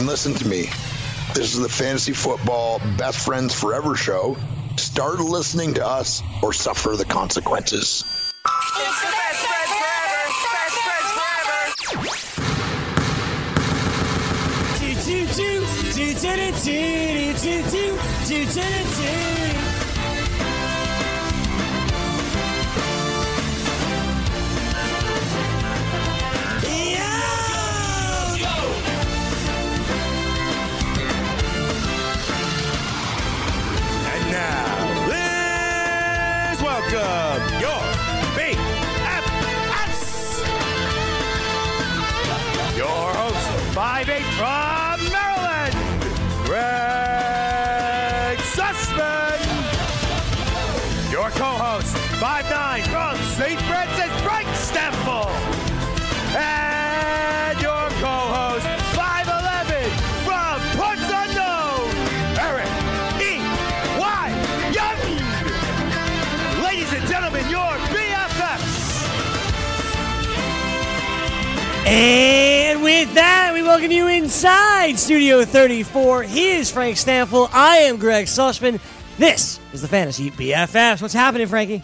And listen to me. This is the Fantasy Football Best Friends Forever show. Start listening to us or suffer the consequences. It's the best friends forever. Best friends forever. And with that, we welcome you inside Studio 34. He is Frank Stanfield. I am Greg Sussman. This is the Fantasy BFFs. What's happening, Frankie?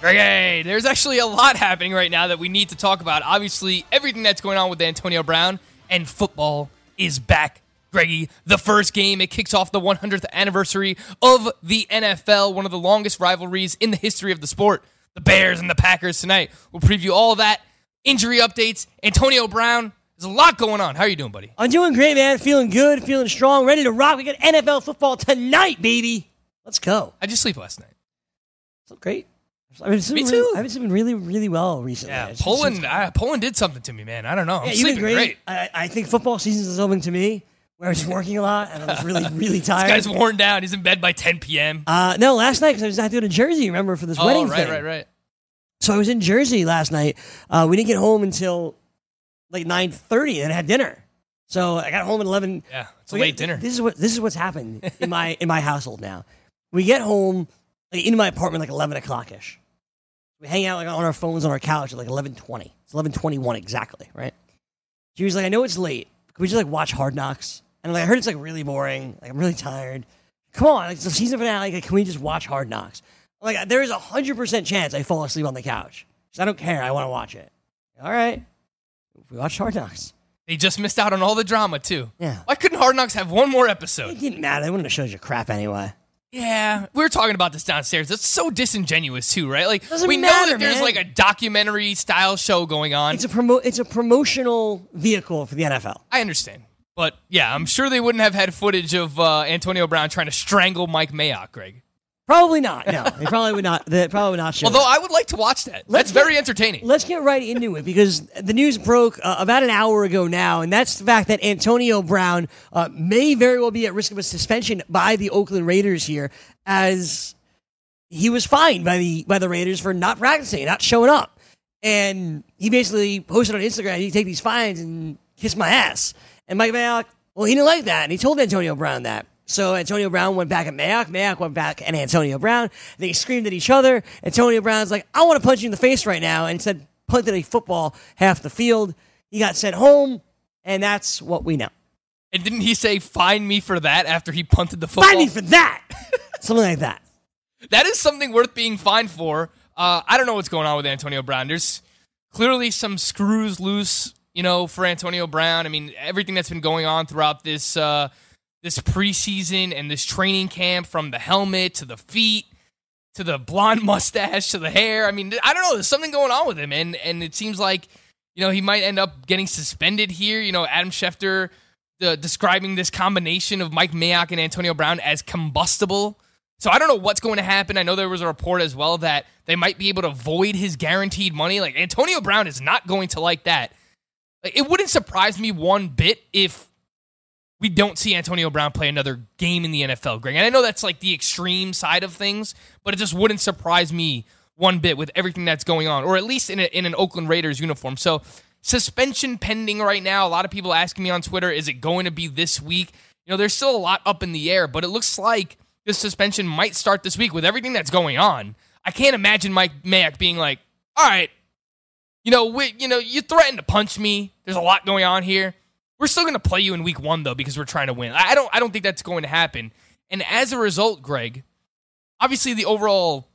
Greggy, there's actually a lot happening right now that we need to talk about. Obviously, everything that's going on with Antonio Brown and football is back. Greggy, the first game, it kicks off the 100th anniversary of the NFL, one of the longest rivalries in the history of the sport. The Bears and the Packers tonight. We'll preview all that. Injury updates. Antonio Brown. There's a lot going on. How are you doing, buddy? I'm doing great, man. Feeling good, feeling strong, ready to rock. We got NFL football tonight, baby. Let's go. I just sleep last night? So great. I've been sleeping Me really- too. I've been sleeping really, really well recently. Yeah, Poland. Uh, Poland did something to me, man. I don't know. I'm yeah, sleeping great. I, I think football season is open to me, where I was working a lot and I was really, really tired. This guy's worn down. He's in bed by 10 p.m. Uh, no, last night because I was out there in Jersey. Remember for this oh, wedding right, thing. right, right. So I was in Jersey last night. Uh, we didn't get home until like nine thirty, and had dinner. So I got home at eleven. Yeah, it's a late get- dinner. This is what this is what's happened in my in my household now. We get home like, into my apartment like eleven o'clock ish. We hang out like on our phones on our couch at like eleven twenty. It's eleven twenty one exactly, right? She was like, "I know it's late. Can we just like watch Hard Knocks?" And like, I heard it's like really boring. Like I'm really tired. Come on, like, it's the season finale. Like, can we just watch Hard Knocks? Like there is a hundred percent chance I fall asleep on the couch. I don't care. I want to watch it. All right, we watched Hard Knocks. They just missed out on all the drama too. Yeah. Why couldn't Hard Knocks have one more episode? It didn't matter. They wouldn't have showed you crap anyway. Yeah, we were talking about this downstairs. It's so disingenuous too, right? Like Doesn't we know that there's man. like a documentary style show going on. It's a promo. It's a promotional vehicle for the NFL. I understand, but yeah, I'm sure they wouldn't have had footage of uh, Antonio Brown trying to strangle Mike Mayock, Greg. Probably not. No, they probably would not. They probably would not show. Although that. I would like to watch that. Let's That's very entertaining. Let's get right into it because the news broke uh, about an hour ago now, and that's the fact that Antonio Brown uh, may very well be at risk of a suspension by the Oakland Raiders here, as he was fined by the by the Raiders for not practicing, not showing up, and he basically posted on Instagram, "You take these fines and kiss my ass." And Mike Mayock, well, he didn't like that, and he told Antonio Brown that. So Antonio Brown went back at Mayock. Mayock went back at Antonio Brown. They screamed at each other. Antonio Brown's like, I want to punch you in the face right now. And said, punted a football half the field. He got sent home, and that's what we know. And didn't he say "find me for that" after he punted the football? Find me for that. Something like that. that is something worth being fined for. Uh, I don't know what's going on with Antonio Brown. There's clearly some screws loose, you know, for Antonio Brown. I mean, everything that's been going on throughout this uh, this preseason and this training camp, from the helmet to the feet to the blonde mustache to the hair. I mean, I don't know. There's something going on with him, and and it seems like you know he might end up getting suspended here. You know, Adam Schefter uh, describing this combination of Mike Mayock and Antonio Brown as combustible. So I don't know what's going to happen. I know there was a report as well that they might be able to void his guaranteed money. Like Antonio Brown is not going to like that. Like, it wouldn't surprise me one bit if we don't see Antonio Brown play another game in the NFL, Greg. And I know that's like the extreme side of things, but it just wouldn't surprise me one bit with everything that's going on, or at least in, a, in an Oakland Raiders uniform. So suspension pending right now. A lot of people asking me on Twitter, is it going to be this week? You know, there's still a lot up in the air, but it looks like this suspension might start this week with everything that's going on. I can't imagine Mike Mayock being like, all right, you know, we, you know, you threatened to punch me. There's a lot going on here. We're still going to play you in week one though because we're trying to win. I don't I don't think that's going to happen. And as a result, Greg, obviously the overall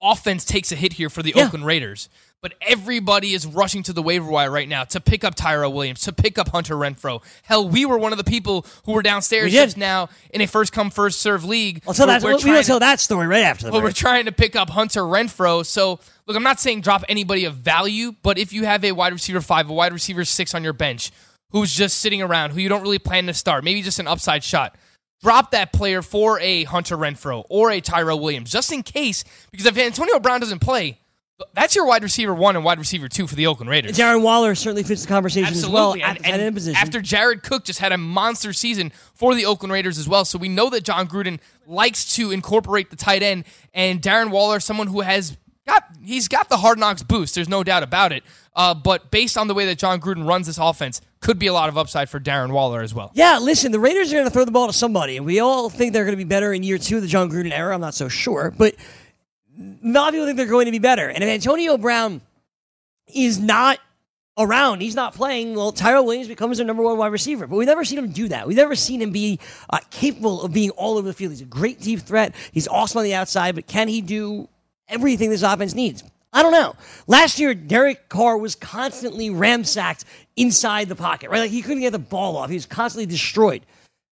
offense takes a hit here for the Yeah. Oakland Raiders. But everybody is rushing to the waiver wire right now to pick up Tyrell Williams, to pick up Hunter Renfrow. Hell, we were one of the people who were downstairs We just now in a first come first serve league. I'll tell where that. we're We will tell that story right after the but we're trying to pick up Hunter Renfrow. So, look, I'm not saying drop anybody of value, but if you have a wide receiver five, a wide receiver six on your bench who's just sitting around, who you don't really plan to start, maybe just an upside shot, drop that player for a Hunter Renfrow or a Tyrell Williams, just in case. Because if Antonio Brown doesn't play, that's your wide receiver one and wide receiver two for the Oakland Raiders. Darren Waller certainly fits the conversation as well Absolutely. at And, and end position. after Jared Cook just had a monster season for the Oakland Raiders as well. So we know that Jon Gruden likes to incorporate the tight end and Darren Waller, someone who has got he's got the hard knocks boost. There's no doubt about it. Uh, but based on the way that Jon Gruden runs this offense, could be a lot of upside for Darren Waller as well. Yeah, listen, the Raiders are going to throw the ball to somebody, and we all think they're going to be better in year two of the Jon Gruden era. I'm not so sure, but a lot of people think they're going to be better. And if Antonio Brown is not around, he's not playing, well, Tyrell Williams becomes their number one wide receiver. But we've never seen him do that. We've never seen him be uh, capable of being all over the field. He's a great deep threat. He's awesome on the outside, but can he do everything this offense needs? I don't know. Last year, Derek Carr was constantly ramsacked inside the pocket, right? Like he couldn't get the ball off. He was constantly destroyed.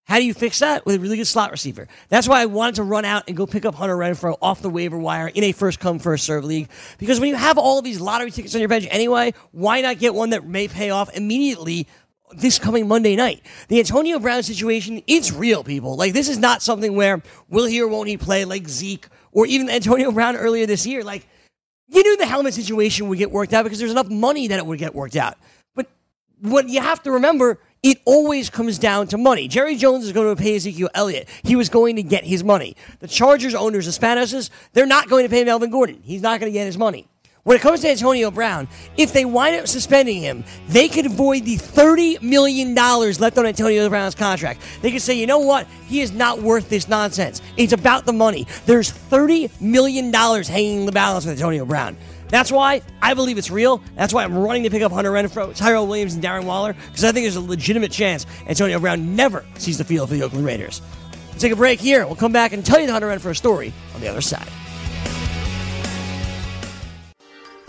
How do you fix that? With a really good slot receiver. That's why I wanted to run out and go pick up Hunter Renfrow off the waiver wire in a first come, first serve league. Because when you have all of these lottery tickets on your bench anyway, why not get one that may pay off immediately this coming Monday night? The Antonio Brown situation, it's real, people. Like, this is not something where will he or won't he play like Zeke or even Antonio Brown earlier this year. Like, you knew the helmet situation would get worked out because there's enough money that it would get worked out. But what you have to remember, it always comes down to money. Jerry Jones is going to pay Ezekiel Elliott. He was going to get his money. The Chargers owners, the Spanos, they're not going to pay Melvin Gordon. He's not going to get his money. When it comes to Antonio Brown, if they wind up suspending him, they could avoid the $30 million left on Antonio Brown's contract. They could say, you know what? He is not worth this nonsense. It's about the money. There's $30 million hanging in the balance with Antonio Brown. That's why I believe it's real. That's why I'm running to pick up Hunter Renfrow, Tyrell Williams, and Darren Waller, because I think there's a legitimate chance Antonio Brown never sees the field for the Oakland Raiders. We'll take a break here. We'll come back and tell you the Hunter Renfrow story on the other side.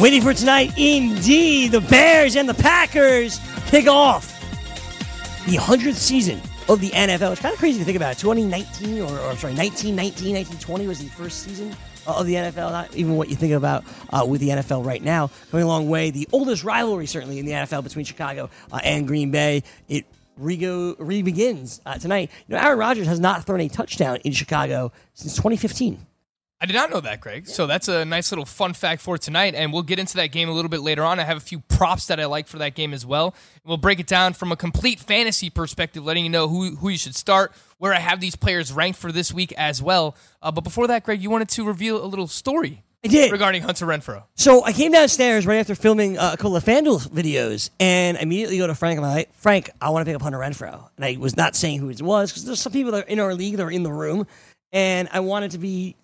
Waiting for tonight, indeed. The Bears and the Packers kick off the 100th season of the NFL. It's kind of crazy to think about it. 2019, or, or sorry, 1919, 1920 was the first season uh, of the NFL. Not even what you think about uh, with the NFL right now. Coming a long way. The oldest rivalry, certainly, in the NFL between Chicago uh, and Green Bay. It re-go, re-begins uh, tonight. You know, Aaron Rodgers has not thrown a touchdown in Chicago since 2015. I did not know that, Greg. So that's a nice little fun fact for tonight, and we'll get into that game a little bit later on. I have a few props that I like for that game as well. We'll break it down from a complete fantasy perspective, letting you know who who you should start, where I have these players ranked for this week as well. Uh, but before that, Greg, you wanted to reveal a little story I did. regarding Hunter Renfrow. So I came downstairs right after filming uh, a couple of FanDuel videos, and I immediately go to Frank. I'm like, Frank, I want to pick up Hunter Renfrow, and I was not saying who it was because there's some people that are in our league that are in the room, and I wanted to be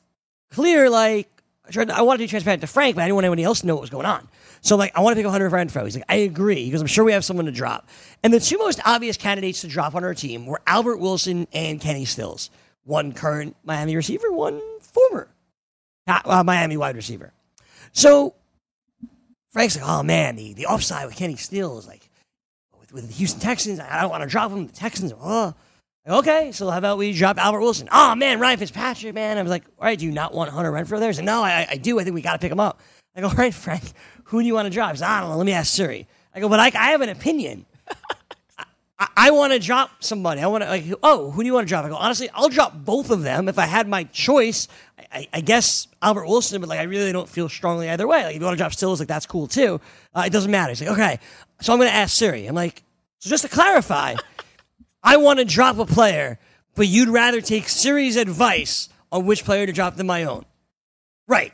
clear. Like, I. I wanted to be transparent to Frank, but I didn't want anybody else to know what was going on. So I'm like, I want to pick up Hunter Renfrow. He's like, I agree because I'm sure we have someone to drop. And the two most obvious candidates to drop on our team were Albert Wilson and Kenny Stills. One current Miami receiver, one former uh, Miami wide receiver. So Frank's like, oh man, the, the upside with Kenny Stills, like with, with the Houston Texans. I don't want to drop him. The Texans, oh. Okay, so how about we drop Albert Wilson? Oh man, Ryan Fitzpatrick, man. I was like, all right, do you not want Hunter Renfrow there? He's like, no, I, I do. I think we got to pick him up. I go, all right, Frank, who do you want to drop? He's like, I don't know. Let me ask Siri. I go, but I, I have an opinion. I, I want to drop somebody. I want to like, oh, who do you want to drop? I go, honestly, I'll drop both of them if I had my choice. I, I, I guess Albert Wilson, but like, I really don't feel strongly either way. Like, if you want to drop Stills, like that's cool too. Uh, it doesn't matter. He's like, okay, so I'm going to ask Siri. I'm like, so just to clarify, I want to drop a player, but you'd rather take Siri's advice on which player to drop than my own. Right.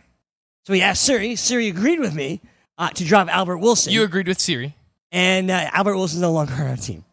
So he asked Siri. Siri agreed with me uh, to drop Albert Wilson. You agreed with Siri. and uh, Albert Wilson's no longer on our team.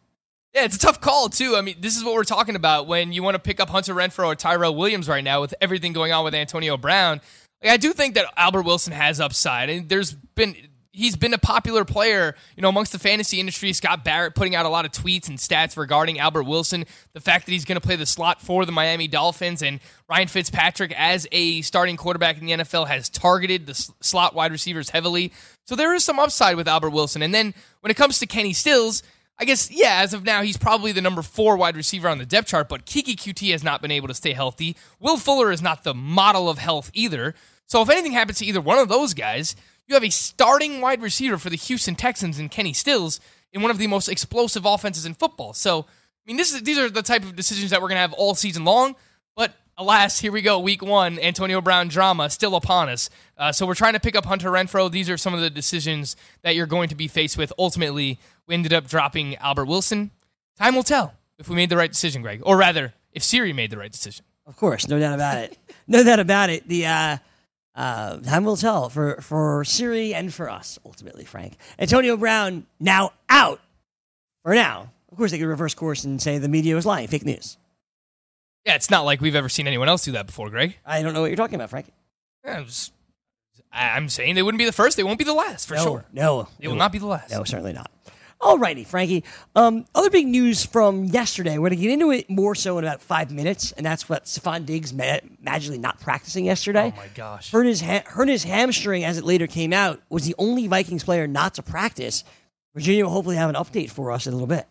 Yeah, it's a tough call too. I mean, this is what we're talking about when you want to pick up Hunter Renfrow or Tyrell Williams right now with everything going on with Antonio Brown. Like, I do think that Albert Wilson has upside, and there's been he's been a popular player, you know, amongst the fantasy industry. Scott Barrett putting out a lot of tweets and stats regarding Albert Wilson, the fact that he's going to play the slot for the Miami Dolphins, and Ryan Fitzpatrick as a starting quarterback in the NFL has targeted the slot wide receivers heavily. So there is some upside with Albert Wilson. And then when it comes to Kenny Stills, I guess, yeah, as of now, he's probably the number four wide receiver on the depth chart, but Keke Coutee has not been able to stay healthy. Will Fuller is not the model of health either. So if anything happens to either one of those guys, you have a starting wide receiver for the Houston Texans in Kenny Stills in one of the most explosive offenses in football. So, I mean, this is, these are the type of decisions that we're going to have all season long. But alas, here we go, week one, Antonio Brown drama still upon us. Uh, so we're trying to pick up Hunter Renfrow. These are some of the decisions that you're going to be faced with. Ultimately, we ended up dropping Albert Wilson. Time will tell if we made the right decision, Greg, or rather, if Siri made the right decision. Of course, no doubt about it. no doubt about it. The uh, uh, time will tell for for Siri and for us ultimately, Frank. Antonio Brown now out for now. Of course, they could reverse course and say the media was lying, fake news. Yeah, it's not like we've ever seen anyone else do that before, Greg. I don't know what you're talking about, Frank. Yeah, I'm, just, I'm saying they wouldn't be the first. They won't be the last, for no, sure. No, They will not be the last. No, certainly not. Alrighty, Frankie. Um, other big news from yesterday. We're going to get into it more so in about five minutes, and that's what Stefon Diggs ma- magically not practicing yesterday. Oh my gosh. Hurt his, ha- hurt his hamstring, as it later came out, was the only Vikings player not to practice. Virginia will hopefully have an update for us in a little bit.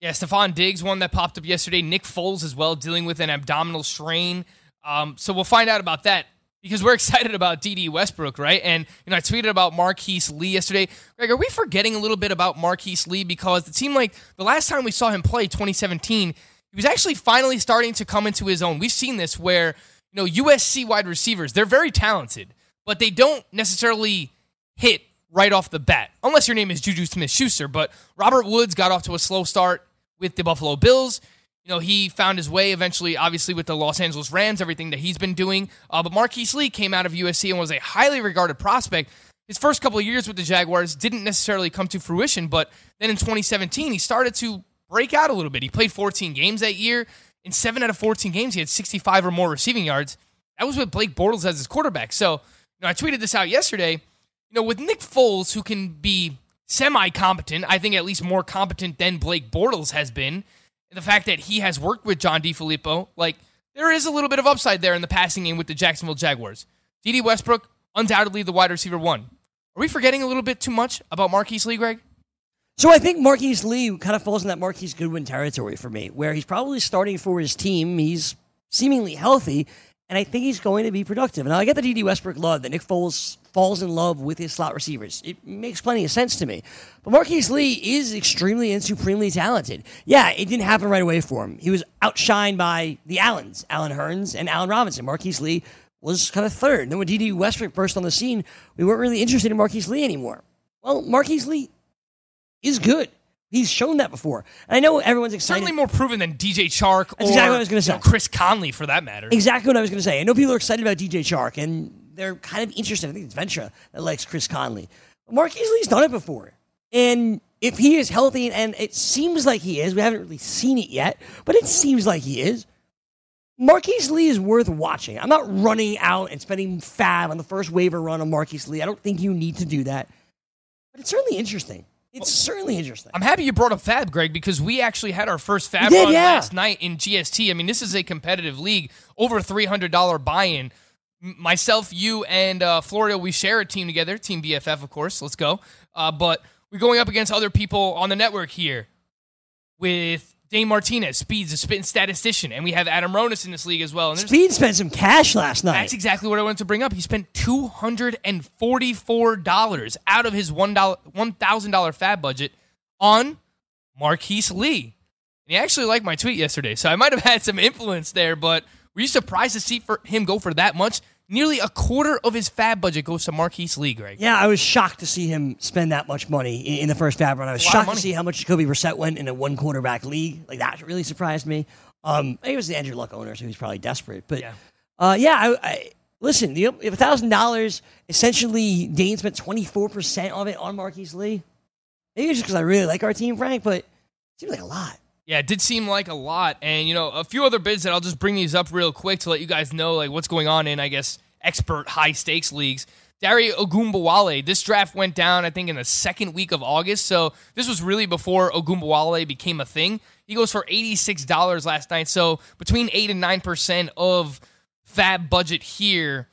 Yeah, Stefon Diggs, one that popped up yesterday. Nick Foles as well, dealing with an abdominal strain. Um, so we'll find out about that because we're excited about Dede Westbrook, right? And you know, I tweeted about Marquise Lee yesterday. Greg, are we forgetting a little bit about Marquise Lee because it seemed like the last time we saw him play, 2017, he was actually finally starting to come into his own. We've seen this where you know USC wide receivers, they're very talented, but they don't necessarily hit right off the bat, unless your name is Juju Smith Schuster. But Robert Woods got off to a slow start with the Buffalo Bills. You know, he found his way eventually, obviously, with the Los Angeles Rams, everything that he's been doing. Uh, but Marquise Lee came out of USC and was a highly regarded prospect. His first couple of years with the Jaguars didn't necessarily come to fruition, but then in 2017, he started to break out a little bit. He played 14 games that year. In seven out of 14 games, he had 65 or more receiving yards. That was with Blake Bortles as his quarterback. So, you know, I tweeted this out yesterday. You know, with Nick Foles, who can be semi competent, I think at least more competent than Blake Bortles has been, the fact that he has worked with John DeFilippo, like, there is a little bit of upside there in the passing game with the Jacksonville Jaguars. Dede Westbrook, undoubtedly the wide receiver one. Are we forgetting a little bit too much about Marquise Lee, Greg? So I think Marquise Lee kind of falls in that Marquise Goodwin territory for me, where he's probably starting for his team. He's seemingly healthy, and I think he's going to be productive. And I get the Dede Westbrook love that Nick Foles falls in love with his slot receivers. It makes plenty of sense to me. But Marquise Lee is extremely and supremely talented. Yeah, it didn't happen right away for him. He was outshined by the Allens, Allen Hurns and Allen Robinson. Marquise Lee was kind of third. Then when Dede Westbrook burst on the scene, we weren't really interested in Marquise Lee anymore. Well, Marquise Lee is good. He's shown that before. And I know everyone's excited. Certainly more proven than DJ Chark or exactly what I was gonna you know, Chris Conley, for that matter. Exactly what I was going to say. I know people are excited about DJ Chark, and they're kind of interested. I think it's Ventura that likes Chris Conley. Marquise Lee's done it before. And if he is healthy, and it seems like he is, we haven't really seen it yet, but it seems like he is. Marquise Lee is worth watching. I'm not running out and spending fab on the first waiver run on Marquise Lee. I don't think you need to do that. But it's certainly interesting. It's certainly interesting. I'm happy you brought up Fab, Greg, because we actually had our first Fab did, run yeah. last night in GST. I mean, this is a competitive league, over $300 buy-in. M- Myself, you, and uh, Florio, we share a team together, Team BFF, of course. Let's go. Uh, but we're going up against other people on the network here with Dane Martinez, Speed's a spitting statistician, and we have Adam Ronis in this league as well. And Speed spent some cash last night. That's exactly what I wanted to bring up. He spent two hundred and forty-four dollars out of his one dollar one thousand dollar fab budget on Marquise Lee. And he actually liked my tweet yesterday, so I might have had some influence there, but were you surprised to see for him go for that much? Nearly a quarter of his fab budget goes to Marquise Lee, Greg. Yeah, I was shocked to see him spend that much money in, the first fab run. I was A shocked to see how much Jacoby Brissett went in a one quarterback league. Like that really surprised me. Um, he was the Andrew Luck owner, so he was probably desperate. But Yeah. uh, yeah, I, I, listen, the, if thousand dollars essentially Dane spent twenty four percent of it on Marquise Lee. Maybe it's just because I really like our team, Frank, but it seems like a lot. Yeah, it did seem like a lot. And, you know, a few other bids that I'll just bring these up real quick to let you guys know, like, what's going on in, I guess, expert high stakes leagues. Dare Ogunbowale, this draft went down, I think, in the second week of August. So this was really before Ogunbowale became a thing. He goes for $86 last night. So between 8 and 9% of fab budget here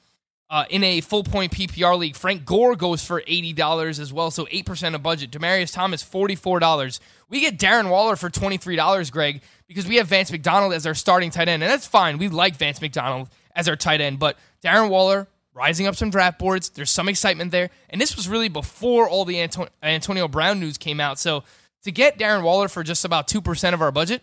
uh, in a full point PPR league. Frank Gore goes for $80 as well, so 8% of budget. Demaryius Thomas, $44. We get Darren Waller for $23, Greg, because we have Vance McDonald as our starting tight end. And that's fine. We like Vance McDonald as our tight end, but Darren Waller rising up some draft boards. There's some excitement there. And this was really before all the Anto- Antonio Brown news came out. So to get Darren Waller for just about 2% of our budget,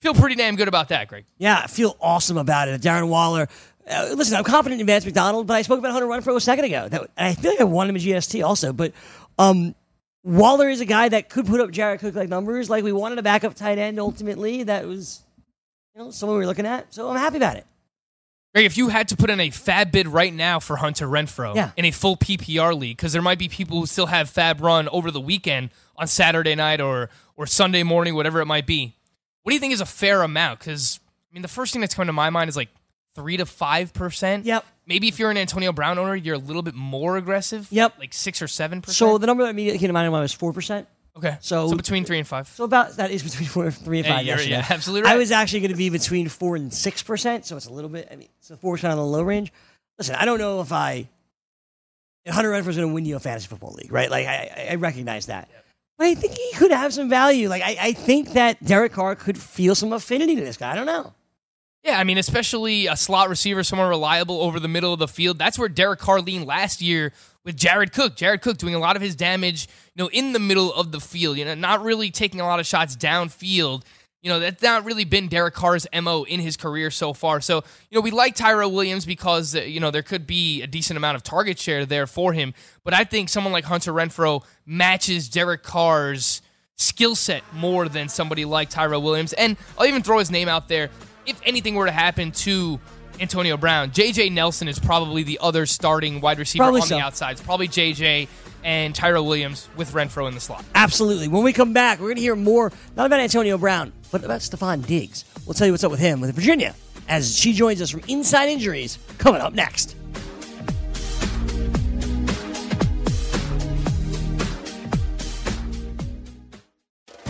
feel pretty damn good about that, Greg. Yeah, I feel awesome about it. Darren Waller. Uh, listen, I'm confident in Vance McDonald, but I spoke about Hunter Renfrow a second ago. That, and I feel like I won him in GST also. But um, Waller is a guy that could put up Jared Cook like numbers. Like we wanted a backup tight end ultimately. That was, you know, someone we were looking at. So I'm happy about it. Greg, if you had to put in a fab bid right now for Hunter Renfrow Yeah. in a full PPR league, because there might be people who still have fab run over the weekend on Saturday night or or Sunday morning, whatever it might be, what do you think is a fair amount? Because I mean, the first thing that's coming to my mind is like three to five percent. Yep. Maybe if you're an Antonio Brown owner, you're a little bit more aggressive. Yep. Like six or seven percent. So the number that immediately came to mind was four percent. okay. so- between three and five. So about that is between four, three and five. you're- yeah, absolutely I was actually going to be between four and six percent, so it's a little bit. I mean, so four percent on the low range. Listen, I don't know if I if Hunter is going to win you a fantasy football league, right? Like I, I- recognize that, but I think he could have some value. Like I, I think that Derek Carr could feel some affinity to this guy. I don't know. Yeah, I mean, especially a slot receiver, someone reliable over the middle of the field. That's where Derek Carr leaned last year with Jared Cook. Jared Cook doing a lot of his damage, you know, in the middle of the field. You know, not really taking a lot of shots downfield. You know, that's not really been Derek Carr's mo in his career so far. So, you know, we like Tyrell Williams because uh, you know there could be a decent amount of target share there for him. But I think someone like Hunter Renfrow matches Derek Carr's skill set more than somebody like Tyrell Williams. And I'll even throw his name out there. If anything were to happen to Antonio Brown, JJ Nelson is probably the other starting wide receiver Probably on so. the outside. It's probably JJ and Tyrell Williams with Renfrow in the slot. Absolutely. When we come back, we're going to hear more not about Antonio Brown, but about Stefon Diggs. We'll tell you what's up with him with Virginia as she joins us from Inside Injuries coming up next.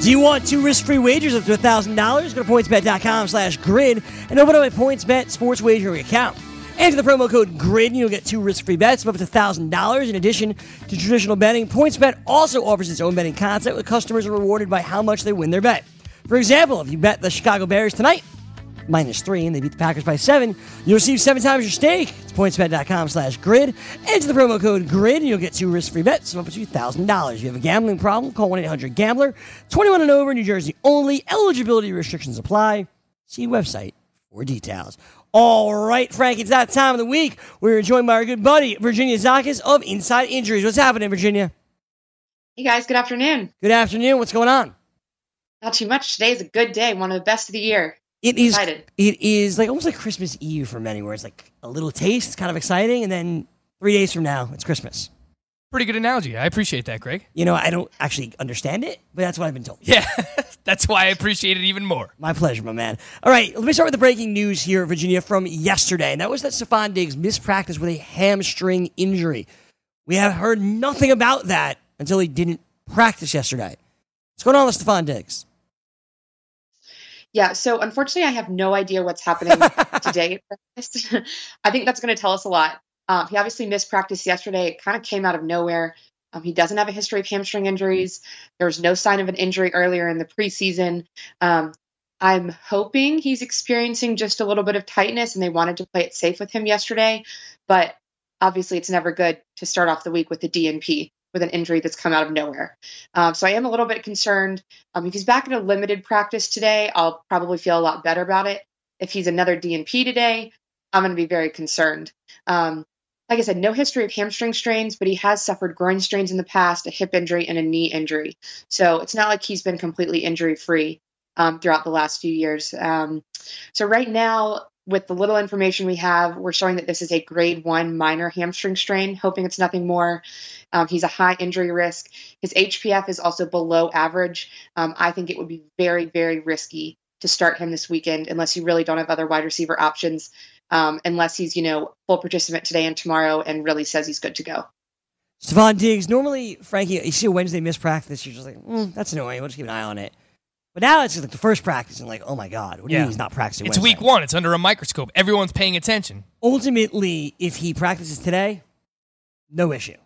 Do you want two risk-free wagers up to $1,000? Go to pointsbet.com slash grid and open up a PointsBet sports wagering account. Enter the promo code GRID and you'll get two risk-free bets of up to $1,000. In addition to traditional betting, PointsBet also offers its own betting concept where customers are rewarded by how much they win their bet. For example, if you bet the Chicago Bears tonight, minus three, and they beat the Packers by seven, you'll receive seven times your stake. It's pointsbet.com slash grid. Enter the promo code GRID, and you'll get two risk-free bets of up to $1,000. If you have a gambling problem, call 1-800-GAMBLER. 21 and over, New Jersey only. Eligibility restrictions apply. See website for details. All right, Frank, it's that time of the week. We're joined by our good buddy, Virginia Zakis of Inside Injuries. What's happening, Virginia? Hey guys, good afternoon. Good afternoon. What's going on? Not too much. Today's a good day, one of the best of the year. It is. Excited. It is like almost like Christmas Eve for many, where it's like a little taste, it's kind of exciting, and then three days from now, it's Christmas. Pretty good analogy. I appreciate that, Greg. You know, I don't actually understand it, but that's what I've been told. Yeah, that's why I appreciate it even more. My pleasure, my man. All right, let me start with the breaking news here, Virginia, from yesterday. And that was that Stefon Diggs missed practice with a hamstring injury. We have heard nothing about that until he didn't practice yesterday. What's going on with Stefon Diggs? Yeah, so unfortunately, I have no idea what's happening today. I think that's going to tell us a lot. Um, he obviously missed practice yesterday. It kind of came out of nowhere. Um, he doesn't have a history of hamstring injuries. There was no sign of an injury earlier in the preseason. Um, I'm hoping he's experiencing just a little bit of tightness and they wanted to play it safe with him yesterday. But obviously, it's never good to start off the week with a DNP with an injury that's come out of nowhere. Um, so I am a little bit concerned. Um, if he's back in a limited practice today, I'll probably feel a lot better about it. If he's another DNP today, I'm going to be very concerned. Um, like I said, no history of hamstring strains, but he has suffered groin strains in the past, a hip injury, and a knee injury. So it's not like he's been completely injury free um, throughout the last few years. Um, so right now, with the little information we have, we're showing that this is a grade one minor hamstring strain, hoping it's nothing more. Um, he's a high injury risk. His HPF is also below average. Um, I think it would be very, very risky to start him this weekend unless you really don't have other wide receiver options um, unless he's, you know, full participant today and tomorrow and really says he's good to go. Stefon Diggs, normally, Frankie, you see a Wednesday missed practice, you're just like, mm, that's annoying. We'll just keep an eye on it. But now it's like the first practice, and like, oh my God, what do you Yeah. mean he's not practicing? It's Wednesday? week one. It's under a microscope. Everyone's paying attention. Ultimately, if he practices today, no issue.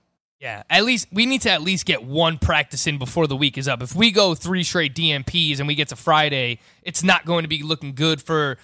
Yeah, at least we need to at least get one practice in before the week is up. If we go three straight DNPs and we get to Friday, it's not going to be looking good for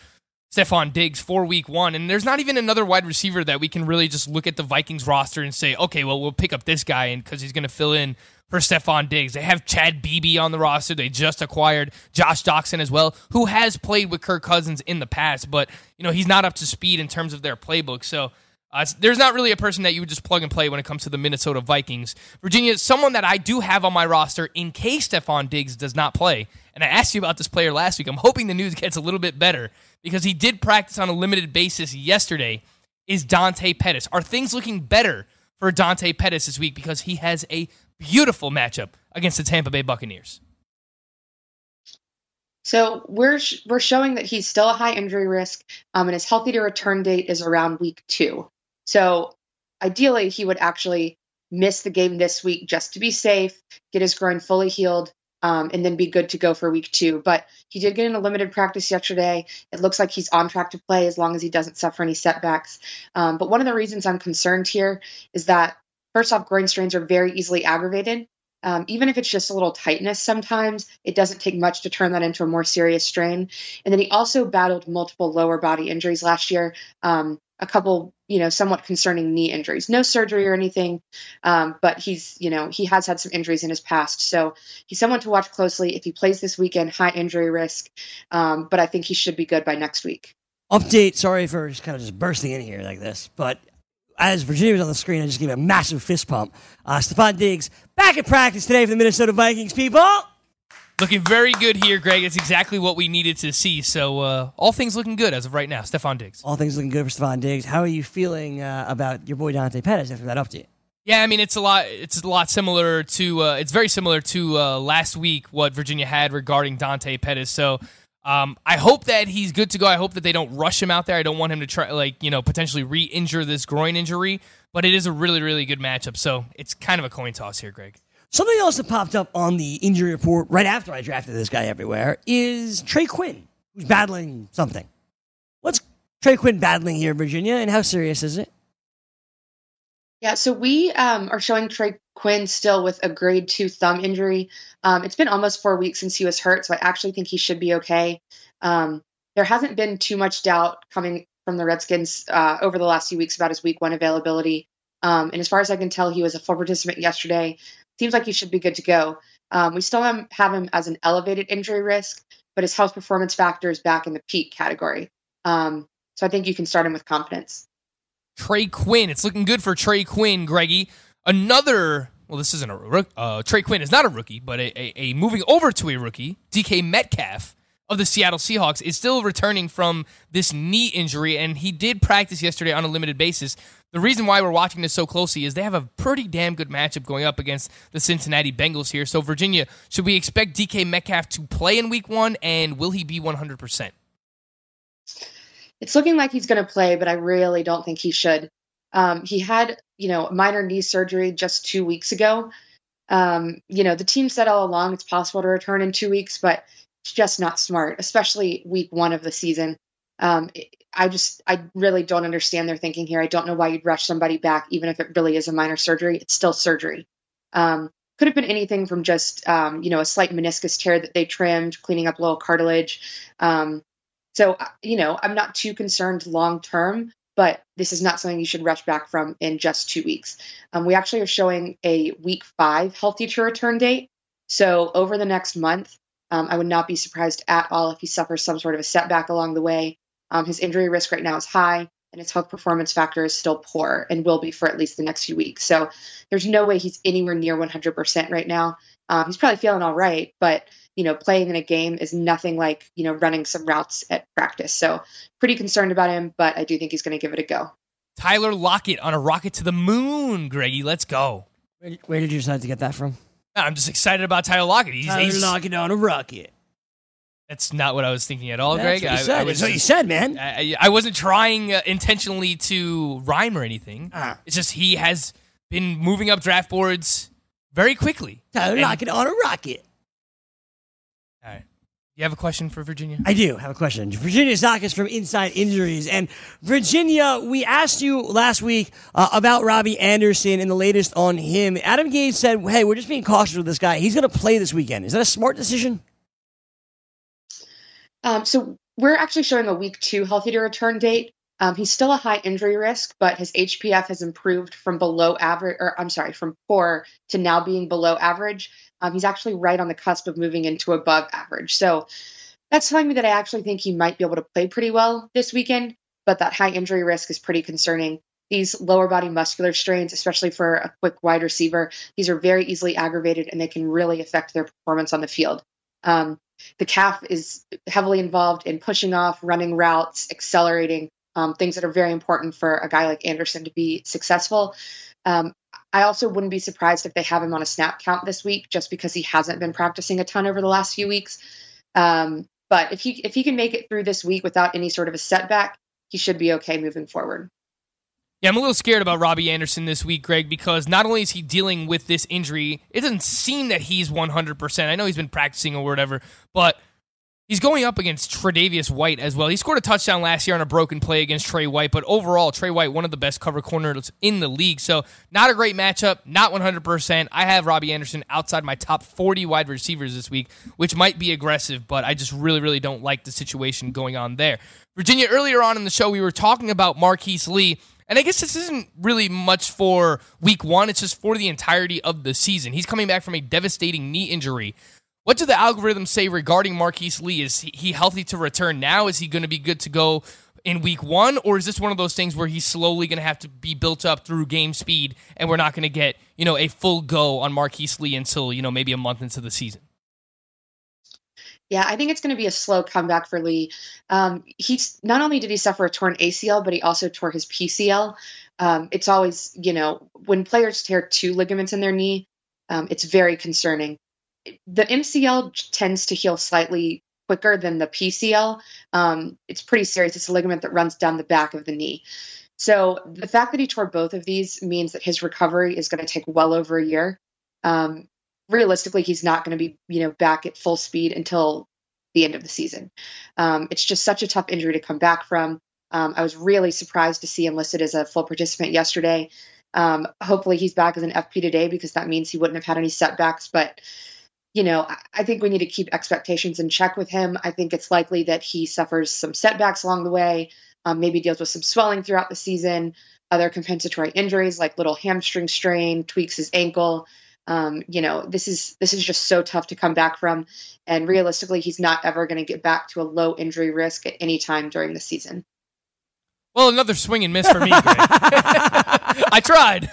Stefon Diggs for week one. And there's not even another wide receiver that we can really just look at the Vikings roster and say, okay, well, we'll pick up this guy because he's going to fill in for Stefon Diggs. They have Chad Beebe on the roster. They just acquired Josh Doctson as well, who has played with Kirk Cousins in the past, but you know he's not up to speed in terms of their playbook. So uh, there's not really a person that you would just plug and play when it comes to the Minnesota Vikings. Virginia, someone that I do have on my roster in case Stefon Diggs does not play. And I asked you about this player last week. I'm hoping the news gets a little bit better because he did practice on a limited basis yesterday. Is Dante Pettis? Are things looking better for Dante Pettis this week because he has a beautiful matchup against the Tampa Bay Buccaneers? So we're sh- we're showing that he's still a high injury risk, um, and his healthy to return date is around week two. So ideally, he would actually miss the game this week just to be safe, get his groin fully healed, um, and then be good to go for week two. But he did get in a limited practice yesterday. It looks like he's on track to play as long as he doesn't suffer any setbacks. Um, but one of the reasons I'm concerned here is that first off, groin strains are very easily aggravated. Um, even if it's just a little tightness sometimes, it doesn't take much to turn that into a more serious strain. And then he also battled multiple lower body injuries last year, um, a couple, you know, somewhat concerning knee injuries. No surgery or anything, um, but he's, you know, he has had some injuries in his past. So he's someone to watch closely. If he plays this weekend, high injury risk, um, but I think he should be good by next week. Update. Sorry for just kind of just bursting in here like this, but as Virginia was on the screen, I just gave a massive fist pump. Uh, Stefon Diggs back at practice today for the Minnesota Vikings. People, Looking very good here, Greg. It's exactly what we needed to see. So uh, all things looking good as of right now. Stefon Diggs. all things looking good for Stefon Diggs. How are you feeling uh, about your boy Dante Pettis after that update? Yeah, I mean it's a lot. It's a lot similar to. Uh, it's very similar to uh, last week what Virginia had regarding Dante Pettis. So um, I hope that he's good to go. I hope that they don't rush him out there. I don't want him to try like you know potentially re-injure this groin injury. But it is a really really good matchup. So it's kind of a coin toss here, Greg. Something else that popped up on the injury report right after I drafted this guy everywhere is Trey Quinn, who's battling something. What's Trey Quinn battling here, Virginia, and how serious is it? Yeah, so we um, are showing Trey Quinn still with a grade two thumb injury. Um, it's been almost four weeks since he was hurt, so I actually think he should be okay. Um, there hasn't been too much doubt coming from the Redskins uh, over the last few weeks about his week one availability. Um, and as far as I can tell, he was a full participant yesterday. Seems like he should be good to go. Um, we still have him as an elevated injury risk, but his health performance factor is back in the peak category. Um, so I think you can start him with confidence. Trey Quinn. It's looking good for Trey Quinn, Greggy. Another, well, this isn't a rook. Uh, Trey Quinn is not a rookie, but a, a, a moving over to a rookie, DK Metcalf of the Seattle Seahawks, is still returning from this knee injury, and he did practice yesterday on a limited basis. The reason why we're watching this so closely is they have a pretty damn good matchup going up against the Cincinnati Bengals here. So, Virginia, should we expect DK Metcalf to play in week one, and will he be 100%? It's looking like he's going to play, but I really don't think he should. Um, he had, you know, minor knee surgery just two weeks ago. Um, you know, the team said all along it's possible to return in two weeks, but it's just not smart, especially week one of the season. Um, I just, I really don't understand their thinking here. I don't know why you'd rush somebody back, even if it really is a minor surgery. It's still surgery. Um, could have been anything from just, um, you know, a slight meniscus tear that they trimmed, cleaning up a little cartilage. Um, so, uh, you know, I'm not too concerned long term, but this is not something you should rush back from in just two weeks. Um, we actually are showing a week five healthy to return date. So, over the next month, um, I would not be surprised at all if he suffers some sort of a setback along the way. Um, his injury risk right now is high, and his health performance factor is still poor and will be for at least the next few weeks. So there's no way he's anywhere near 100% right now. Um, he's probably feeling all right, but you know, playing in a game is nothing like you know running some routes at practice. So pretty concerned about him, but I do think he's going to give it a go. Tyler Lockett on a rocket to the moon, Greggy. Let's go. Where, where did you decide to get that from? I'm just excited about Tyler Lockett. He's, Tyler he's Lockett on a rocket. That's not what I was thinking at all, That's Greg. what you I, said. I was That's what you said, man. I, I wasn't trying uh, intentionally to rhyme or anything. Ah. It's just he has been moving up draft boards very quickly. Tyler And- Lockett on a rocket. All right. You have a question for Virginia? I do have a question. Virginia Zakis from Inside Injuries. And Virginia, we asked you last week uh, about Robbie Anderson and the latest on him. Adam Gase said, hey, we're just being cautious with this guy. He's going to play this weekend. Is that a smart decision? Um, so we're actually showing a week two healthy to return date. Um, he's still a high injury risk, but his HPF has improved from below average, or I'm sorry, from poor to now being below average. Um, he's actually right on the cusp of moving into above average. So that's telling me that I actually think he might be able to play pretty well this weekend, but that high injury risk is pretty concerning. These lower body muscular strains, especially for a quick wide receiver, these are very easily aggravated and they can really affect their performance on the field. Um, the calf is heavily involved in pushing off, running routes, accelerating, um, things that are very important for a guy like Anderson to be successful. Um, I also wouldn't be surprised if they have him on a snap count this week, just because he hasn't been practicing a ton over the last few weeks. Um, but if he if he can make it through this week without any sort of a setback, he should be okay moving forward. Yeah, I'm a little scared about Robbie Anderson this week, Greg, because not only is he dealing with this injury, it doesn't seem that he's 100%. I know he's been practicing or whatever, but he's going up against Tre'Davious White as well. He scored a touchdown last year on a broken play against Trey White, but overall, Trey White, one of the best cover corners in the league. So, not a great matchup, not 100%. I have Robbie Anderson outside my top 40 wide receivers this week, which might be aggressive, but I just really, really don't like the situation going on there. Virginia, earlier on in the show, we were talking about Marquise Lee. And I guess this isn't really much for week one. It's just for the entirety of the season. He's coming back from a devastating knee injury. What do the algorithms say regarding Marquise Lee? Is he healthy to return now? Is he going to be good to go in week one? Or is this one of those things where he's slowly going to have to be built up through game speed and we're not going to get, you know, a full go on Marquise Lee until, you know, maybe a month into the season? Yeah, I think it's going to be a slow comeback for Lee. Um, he's not only did he suffer a torn ACL, but he also tore his PCL. Um, it's always, you know, when players tear two ligaments in their knee, um, it's very concerning. The MCL tends to heal slightly quicker than the PCL. Um, it's pretty serious. It's a ligament that runs down the back of the knee. So the fact that he tore both of these means that his recovery is going to take well over a year. Um, realistically, he's not going to be, you know, back at full speed until the end of the season. Um, it's just such a tough injury to come back from. Um, I was really surprised to see him listed as a full participant yesterday. Um, hopefully, he's back as an FP today because that means he wouldn't have had any setbacks. But you know, I- think we need to keep expectations in check with him. I think it's likely that he suffers some setbacks along the way, um, maybe deals with some swelling throughout the season, other compensatory injuries like little hamstring strain, tweaks his ankle. Um, you know, this is this is just so tough to come back from, and realistically, he's not ever going to get back to a low injury risk at any time during the season. Well, another swing and miss for me, I tried.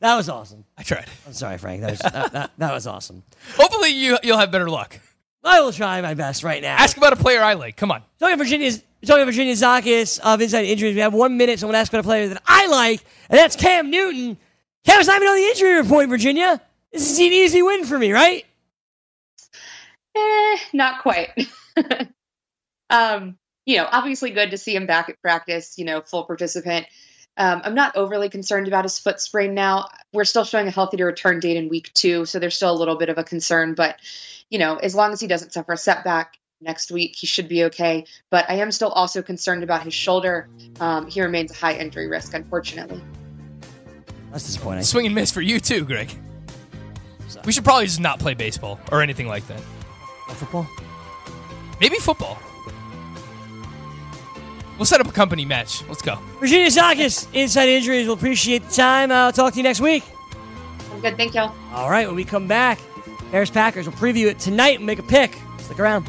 That was awesome. I tried. I'm sorry, Frank. That was, that, that, that was awesome. Hopefully, you, you'll have better luck. I will try my best right now. Ask about a player I like. Come on. Talking about Virginia's talking about Virginia Zakis of inside injuries. We have one minute, so I'm gonna ask about a player that I like, and that's Cam Newton. Cam's not even on the injury report, Virginia. This is an easy win for me, right? Eh, not quite. um, you know, obviously good to see him back at practice, you know, full participant. Um, I'm not overly concerned about his foot sprain now. We're still showing a healthy to return date in week two, so there's still a little bit of a concern. But, you know, as long as he doesn't suffer a setback next week, he should be okay. But I am still also concerned about his shoulder. Um, he remains a high injury risk, unfortunately. That's disappointing. Swing and miss for you too, Greg. We should probably just not play baseball or anything like that. Football. Maybe football. We'll set up a company match. Let's go. Virginia Zakis, inside injuries. We'll appreciate the time. I'll talk to you next week. I'm good. Thank y'all. All right, when we come back, Bears Packers. We'll preview it tonight and make a pick. Stick around.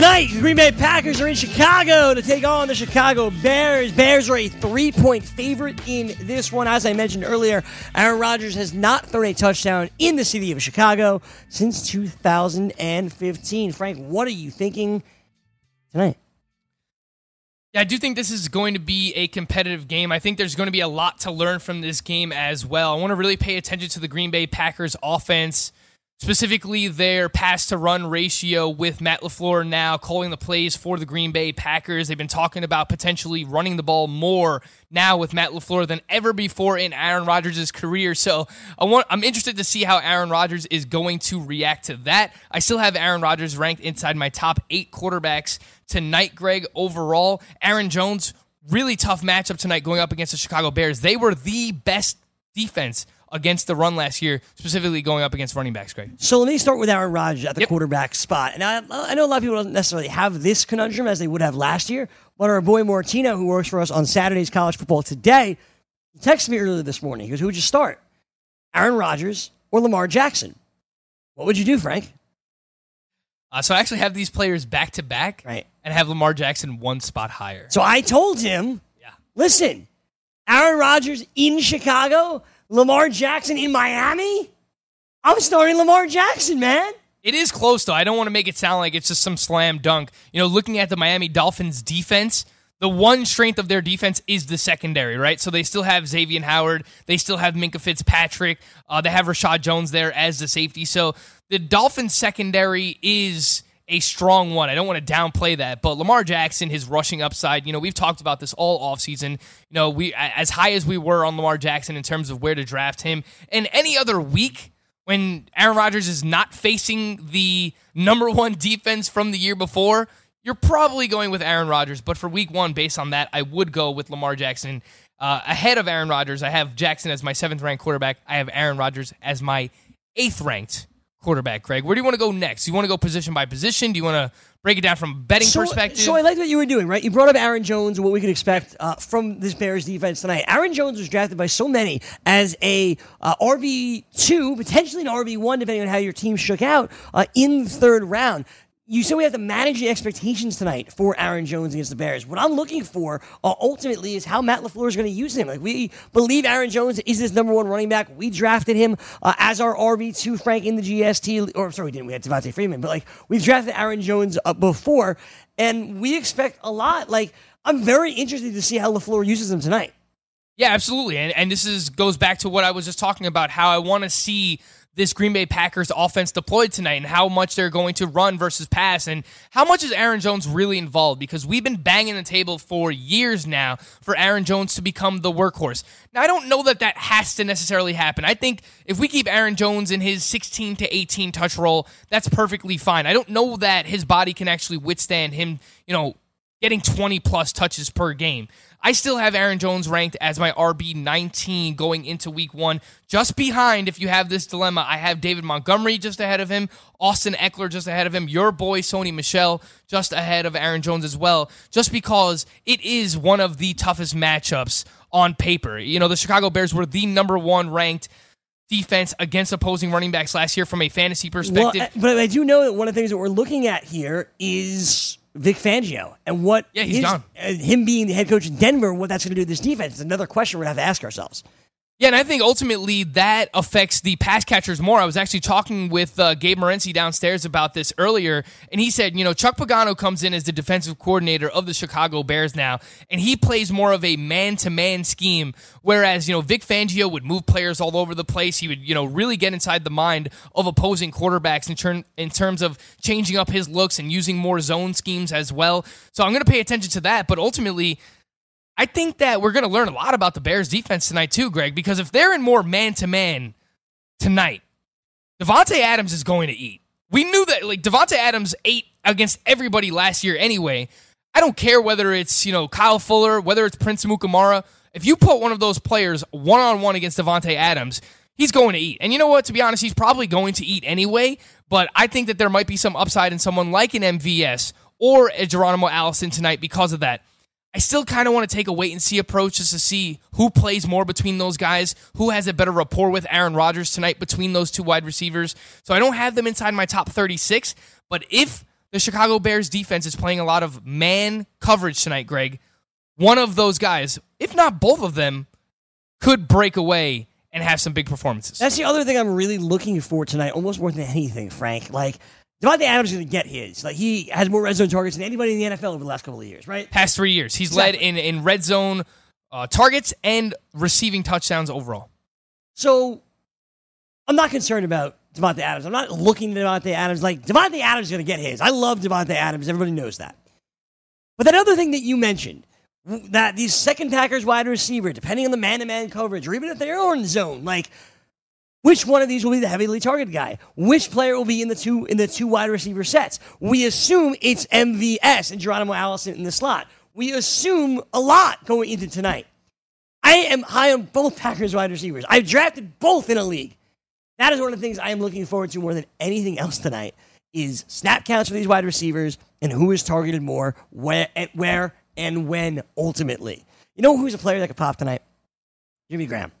Tonight, the Green Bay Packers are in Chicago to take on the Chicago Bears. Bears are a three point favorite in this one. As I mentioned earlier, Aaron Rodgers has not thrown a touchdown in the city of Chicago since 2015. Frank, what are you thinking tonight? Yeah, I do think this is going to be a competitive game. I think there's going to be a lot to learn from this game as well. I want to really pay attention to the Green Bay Packers offense, specifically their pass to run ratio with Matt LaFleur now calling the plays for the Green Bay Packers. They've been talking about potentially running the ball more now with Matt LaFleur than ever before in Aaron Rodgers' career. So I want I'm interested to see how Aaron Rodgers is going to react to that. I still have Aaron Rodgers ranked inside my top eight quarterbacks tonight, Greg, overall. Aaron Jones, really tough matchup tonight going up against the Chicago Bears. They were the best defense against the run last year, specifically going up against running backs, Greg. So let me start with Aaron Rodgers at the Yep. quarterback spot. And I, I know a lot of people don't necessarily have this conundrum as they would have last year, but our boy Martino, who works for us on Saturday's College Football Today, texted me earlier this morning. He goes, Who would you start? Aaron Rodgers or Lamar Jackson? What would you do, Frank? Uh, so I actually have these players back to back Right. and have Lamar Jackson one spot higher. So I told him, Yeah. listen, Aaron Rodgers in Chicago, Lamar Jackson in Miami. I'm starting Lamar Jackson, man. It is close though. I don't want to make it sound like it's just some slam dunk. You know, looking at the Miami Dolphins defense, the one strength of their defense is the secondary, right? So they still have Xavier Howard, they still have Minkah Fitzpatrick, uh, they have Reshad Jones there as the safety. So the Dolphins secondary is a strong one. I don't want to downplay that, but Lamar Jackson, his rushing upside, you know, we've talked about this all offseason. You know, we as high as we were on Lamar Jackson in terms of where to draft him, and any other week when Aaron Rodgers is not facing the number one defense from the year before, you're probably going with Aaron Rodgers. But for week one, based on that, I would go with Lamar Jackson uh, ahead of Aaron Rodgers. I have Jackson as my seventh ranked quarterback. I have Aaron Rodgers as my eighth ranked quarterback. Craig, where do you want to go next? Do you want to go position by position? Do you want to break it down from a betting so, perspective? So I like what you were doing, right? You brought up Aaron Jones and what we could expect uh, from this Bears defense tonight. Aaron Jones was drafted by so many as a uh, RB two, potentially an RB one, depending on how your team shook out uh, in the third round. You said we have to manage the expectations tonight for Aaron Jones against the Bears. What I'm looking for uh, ultimately is how Matt LaFleur is going to use him. Like we believe Aaron Jones is his number one running back. We drafted him uh, as our RB two, Frank, in the GST. Or sorry, we didn't. We had Devonta Freeman, but like we've drafted Aaron Jones uh, before, and we expect a lot. Like I'm very interested to see how LaFleur uses him tonight. Yeah, absolutely. And and this is goes back to what I was just talking about how I want to see this Green Bay Packers offense deployed tonight and how much they're going to run versus pass and how much is Aaron Jones really involved because we've been banging the table for years now for Aaron Jones to become the workhorse. Now I don't know that that has to necessarily happen. I think if we keep Aaron Jones in his 16 to 18 touch role, that's perfectly fine. I don't know that his body can actually withstand him, you know, getting 20 plus touches per game. I still have Aaron Jones ranked as my RB 19 going into week one. Just behind, if you have this dilemma, I have David Montgomery just ahead of him, Austin Ekeler just ahead of him, your boy Sony Michel just ahead of Aaron Jones as well, just because it is one of the toughest matchups on paper. You know, the Chicago Bears were the number one ranked defense against opposing running backs last year from a fantasy perspective. Well, uh, but I do know that one of the things that we're looking at here is Vic Fangio and what Yeah, he's his- gone. uh, him being the head coach in Denver, what that's going to do to this defense. is another question we're going to have to ask ourselves. Yeah, and I think ultimately that affects the pass catchers more. I was actually talking with uh, Gabe Morency downstairs about this earlier, and he said, you know, Chuck Pagano comes in as the defensive coordinator of the Chicago Bears now, and he plays more of a man-to-man scheme, whereas, you know, Vic Fangio would move players all over the place. He would, you know, really get inside the mind of opposing quarterbacks in, in terms of changing up his looks and using more zone schemes as well. So I'm going to pay attention to that, but ultimately – I think that we're going to learn a lot about the Bears defense tonight too, Greg, because if they're in more man to man tonight, Davante Adams is going to eat. We knew that like Davante Adams ate against everybody last year anyway. I don't care whether it's, you know, Kyle Fuller, whether it's Prince Mukamara. If you put one of those players one on one against Davante Adams, he's going to eat. And you know what? To be honest, he's probably going to eat anyway. But I think that there might be some upside in someone like an MVS or a Geronimo Allison tonight because of that. I still kind of want to take a wait and see approach just to see who plays more between those guys, who has a better rapport with Aaron Rodgers tonight between those two wide receivers. So I don't have them inside my top 36, but if the Chicago Bears defense is playing a lot of man coverage tonight, Greg, one of those guys, if not both of them, could break away and have some big performances. That's the other thing I'm really looking for tonight, almost more than anything, Frank. Like, Davante Adams is going to get his. Like, he has more red zone targets than anybody in the NFL over the last couple of years, right? Past three years, he's Exactly. led in, in red zone uh, targets and receiving touchdowns overall. So I'm not concerned about Davante Adams. I'm not looking at Davante Adams like Davante Adams is going to get his. I love Davante Adams. Everybody knows that. But that other thing that you mentioned, that these second Packers wide receiver, depending on the man-to-man coverage, or even if they are in the zone, like which one of these will be the heavily targeted guy? Which player will be in the two in the two wide receiver sets? We assume it's MVS and Geronimo Allison in the slot. We assume a lot going into tonight. I am high on both Packers wide receivers. I've drafted both in a league. That is one of the things I am looking forward to more than anything else tonight is snap counts for these wide receivers and who is targeted more, where, where and when ultimately. You know who's a player that could pop tonight? Jimmy Graham.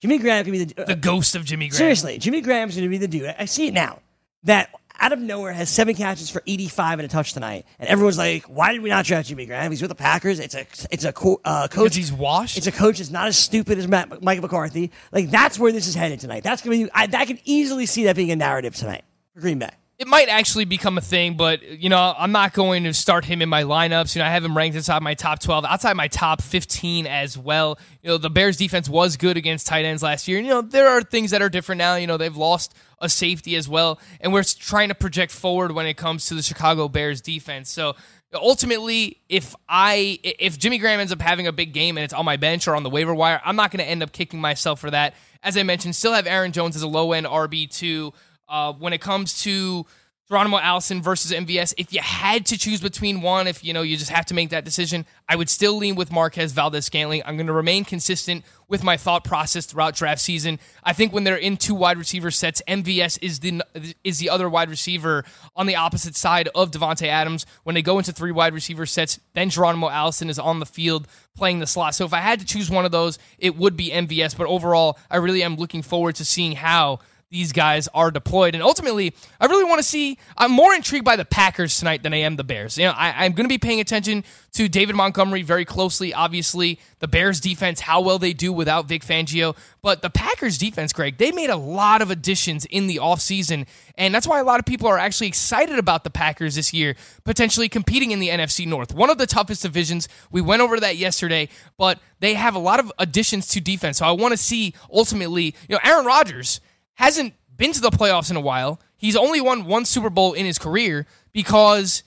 Jimmy Graham could be the, The ghost of Jimmy Graham. Seriously, Jimmy Graham's going to be the dude. I, I see it now. That out of nowhere has seven catches for 85 and a touch tonight, and everyone's like, "Why did we not draft Jimmy Graham? He's with the Packers. It's a it's a co- uh, Because coach. he's washed. It's a coach that's not as stupid as Matt, Mike McCarthy. Like that's where this is headed tonight. That's going to be. I, I can easily see that being a narrative tonight for Green Bay. It might actually become a thing, but you know, I'm not going to start him in my lineups. You know, I have him ranked inside my top 12, outside my top 15 as well. You know, the Bears defense was good against tight ends last year. You know, there are things that are different now. You know, they've lost a safety as well, and we're trying to project forward when it comes to the Chicago Bears defense. So ultimately, if I if Jimmy Graham ends up having a big game and it's on my bench or on the waiver wire, I'm not going to end up kicking myself for that. As I mentioned, still have Aaron Jones as a low end RB two. Uh, when it comes to Geronimo Allison versus MVS, if you had to choose between one, if you know you just have to make that decision, I would still lean with Marquez Valdes-Scantling. I'm going to remain consistent with my thought process throughout draft season. I think when they're in two wide receiver sets, MVS is the is the other wide receiver on the opposite side of Davante Adams. When they go into three wide receiver sets, then Geronimo Allison is on the field playing the slot. So if I had to choose one of those, it would be MVS. But overall, I really am looking forward to seeing how these guys are deployed. And ultimately, I really want to see. I'm more intrigued by the Packers tonight than I am the Bears. You know, I, I'm going to be paying attention to David Montgomery very closely. Obviously, the Bears defense, how well they do without Vic Fangio. But the Packers defense, Greg, they made a lot of additions in the offseason. And that's why a lot of people are actually excited about the Packers this year, potentially competing in the NFC North. One of the toughest divisions. We went over that yesterday, but they have a lot of additions to defense. So I want to see ultimately, you know, Aaron Rodgers hasn't been to the playoffs in a while. He's only won one Super Bowl in his career because,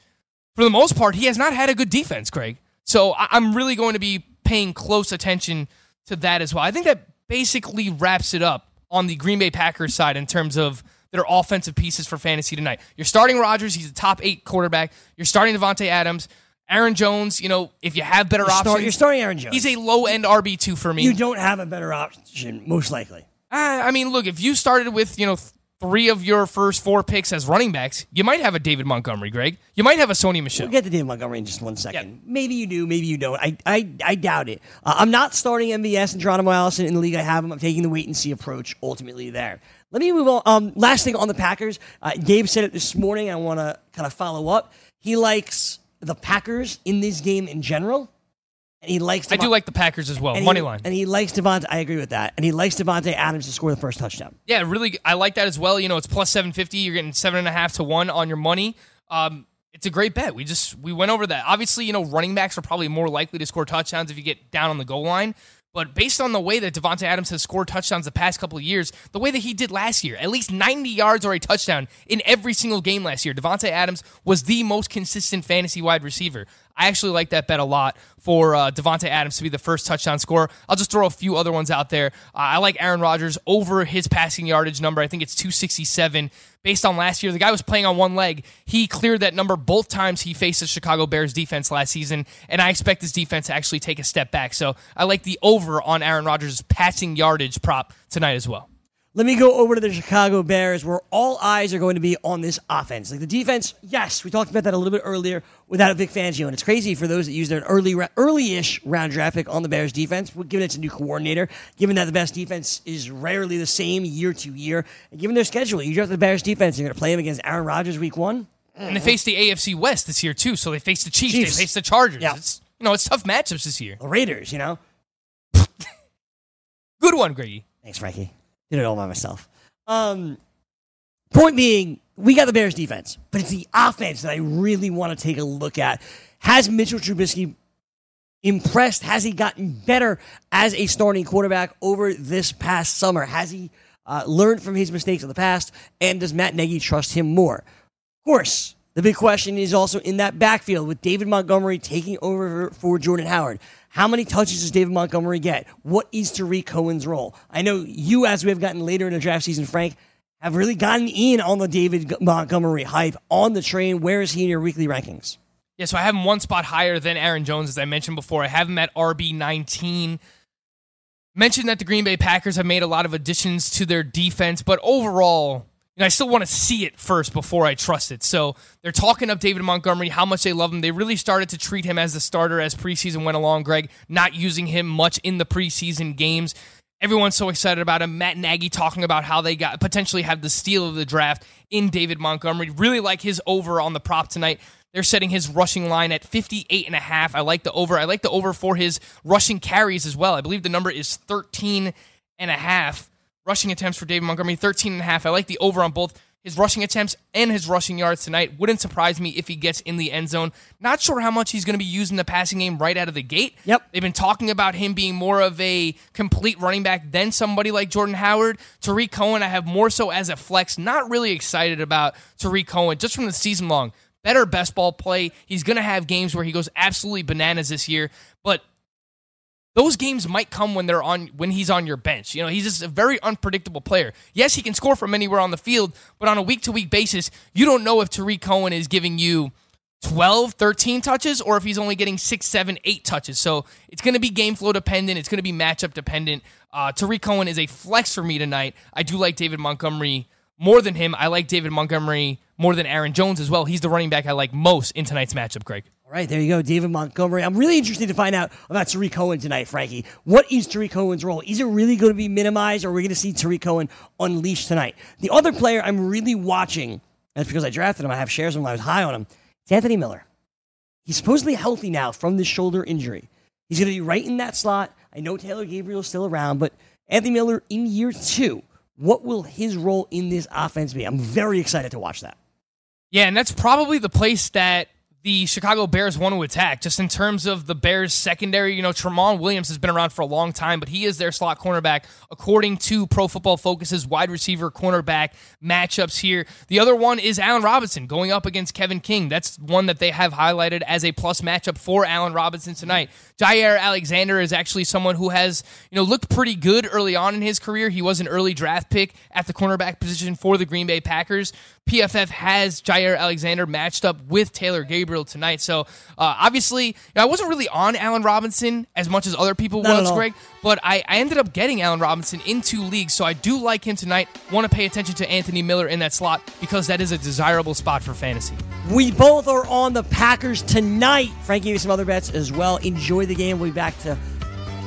for the most part, he has not had a good defense, Craig. So I- I'm really going to be paying close attention to that as well. I think that basically wraps it up on the Green Bay Packers side in terms of their offensive pieces for fantasy tonight. You're starting Rodgers, he's a top eight quarterback. You're starting Davante Adams. Aaron Jones, you know, if you have better You're, options, start, you're starting Aaron Jones. he's a low end RB two for me. you don't have a better option, most likely. Uh, I mean, look, if you started with, you know, th- three of your first four picks as running backs, you might have a David Montgomery, Greg. You might have a Sony Michel. We'll get to David Montgomery in just one second. Maybe you do, maybe you don't. I I, I doubt it. Uh, I'm not starting MVS and Geronimo Allison in the league I have him. I'm taking the wait and see approach ultimately there. Let me move on. Um, last thing on the Packers. Uh, Gabe said it this morning. I want to kind of follow up. He likes the Packers in this game in general. And he likes I do like the Packers as well. and Money he, line. And he likes Davante. I agree with that. And he likes Davante Adams to score the first touchdown. Yeah, really, I like that as well. You know, it's plus seven fifty. You're getting seven and a half to one on your money. Um, it's a great bet. We just we went over that. Obviously, you know, running backs are probably more likely to score touchdowns if you get down on the goal line. But based on the way that Davante Adams has scored touchdowns the past couple of years, the way that he did last year, at least 90 yards or a touchdown in every single game last year, Davante Adams was the most consistent fantasy wide receiver. I actually like that bet a lot for uh, Davante Adams to be the first touchdown scorer. I'll just throw a few other ones out there. Uh, I like Aaron Rodgers over his passing yardage number. I think it's 267. Based on last year, the guy was playing on one leg. He cleared that number both times he faced the Chicago Bears defense last season, and I expect this defense to actually take a step back. So I like the over on Aaron Rodgers' passing yardage prop tonight as well. Let me go over to the Chicago Bears, where all eyes are going to be on this offense. Like the defense, yes, we talked about that a little bit earlier without Vic Fangio, and it's crazy for those that use their early, early-ish round draft pick on the Bears defense. Given it's a new coordinator, given that the best defense is rarely the same year to year, and given their schedule, you draft the Bears defense, you're going to play them against Aaron Rodgers week one. And they face the AFC West this year too. So they face the Chiefs, Chiefs. they faced the Chargers. Yeah. It's you know it's tough matchups this year. The Raiders, you know. Good one, Greggy. Thanks, Frankie. Did it all by myself. Um, point being, we got the Bears defense, but it's the offense that I really want to take a look at. Has Mitchell Trubisky impressed? Has he gotten better as a starting quarterback over this past summer? Has he uh, learned from his mistakes of the past? And does Matt Nagy trust him more? Of course, the big question is also in that backfield with David Montgomery taking over for Jordan Howard. How many touches does David Montgomery get? What is Tarik Cohen's role? I know you, as we have gotten later in the draft season, Frank, have really gotten in on the David Montgomery hype on the train. Where is he in your weekly rankings? Yeah, so I have him one spot higher than Aaron Jones, as I mentioned before. I have him at RB 19. Mentioned that the Green Bay Packers have made a lot of additions to their defense, but overall, you know, I still want to see it first before I trust it. So they're talking up David Montgomery, how much they love him. They really started to treat him as the starter as preseason went along, Greg, not using him much in the preseason games. Everyone's so excited about him. Matt Nagy talking about how they got potentially have the steal of the draft in David Montgomery. Really like his over on the prop tonight. They're setting his rushing line at 58 and a half. I like the over. I like the over for his rushing carries as well. I believe the number is 13 and a half. Rushing attempts for David Montgomery 13 and a half. I like the over on both his rushing attempts and his rushing yards tonight. Wouldn't surprise me if he gets in the end zone. Not sure how much he's going to be using the passing game right out of the gate. Yep. They've been talking about him being more of a complete running back than somebody like Jordan Howard. Tarik Cohen, I have more so as a flex. Not really excited about Tarik Cohen just from the season long. Better best ball play. He's going to have games where he goes absolutely bananas this year, but those games might come when they're on when he's on your bench. You know, he's just a very unpredictable player. Yes, he can score from anywhere on the field, but on a week to week basis, you don't know if Tarik Cohen is giving you 12, 13 touches or if he's only getting 6, 7, 8 touches. So it's going to be game flow dependent. It's going to be matchup dependent. Uh, Tarik Cohen is a flex for me tonight. I do like David Montgomery more than him. I like David Montgomery more than Aaron Jones as well. He's the running back I like most in tonight's matchup, Greg. All right, there you go, David Montgomery. I'm really interested to find out about Tarik Cohen tonight, Frankie. What is Tarik Cohen's role? Is it really going to be minimized, or are we going to see Tarik Cohen unleashed tonight? The other player I'm really watching, and it's because I drafted him, I have shares him, I was high on him, it's Anthony Miller. He's supposedly healthy now from this shoulder injury. He's going to be right in that slot. I know Taylor Gabriel's still around, but Anthony Miller in year two, what will his role in this offense be? I'm very excited to watch that. Yeah, and that's probably the place that the Chicago Bears want to attack, just in terms of the Bears secondary. You know, Tramon Williams has been around for a long time, but he is their slot cornerback, according to Pro Football Focus's wide receiver cornerback matchups here. The other one is Allen Robinson going up against Kevin King. That's one that they have highlighted as a plus matchup for Allen Robinson tonight. Jaire Alexander is actually someone who has, you know, looked pretty good early on in his career. He was an early draft pick at the cornerback position for the Green Bay Packers, PFF has Jaire Alexander matched up with Taylor Gabriel tonight. So uh, obviously, you know, I wasn't really on Allen Robinson as much as other people Not was. Greg, but I, I ended up getting Allen Robinson in two leagues. So I do like him tonight. Want to pay attention to Anthony Miller in that slot because that is a desirable spot for fantasy. We both are on the Packers tonight. Frank gave you some other bets as well. Enjoy the game. We'll be back to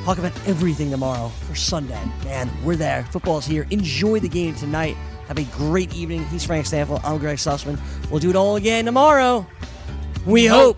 talk about everything tomorrow for Sunday. Man, we're there. Football's here. Enjoy the game tonight. Have a great evening. He's Frank Stanfield. I'm Greg Sussman. We'll do it all again tomorrow. We hope.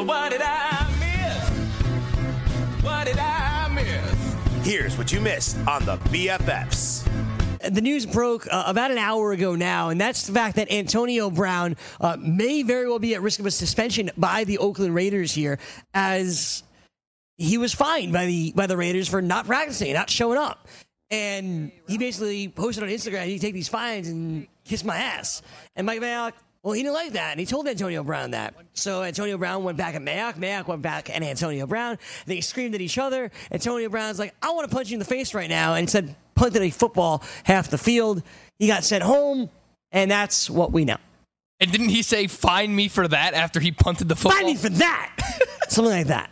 So what did I miss? What did I miss? Here's what you missed on the BFFs. The news broke uh, about an hour ago now, and that's the fact that Antonio Brown uh, may very well be at risk of a suspension by the Oakland Raiders here, as he was fined by the by the Raiders for not practicing, not showing up, and he basically posted on Instagram, "You take these fines and kiss my ass." And Mike Mayock, well, he didn't like that, and he told Antonio Brown that. So Antonio Brown went back at Mayock, Mayock went back at Antonio Brown. They screamed at each other. Antonio Brown's like, "I want to punch you in the face right now," and said, "Punted a football half the field." He got sent home, and that's what we know. And didn't he say, "Find me for that" after he punted the football? Find me for that, something like that.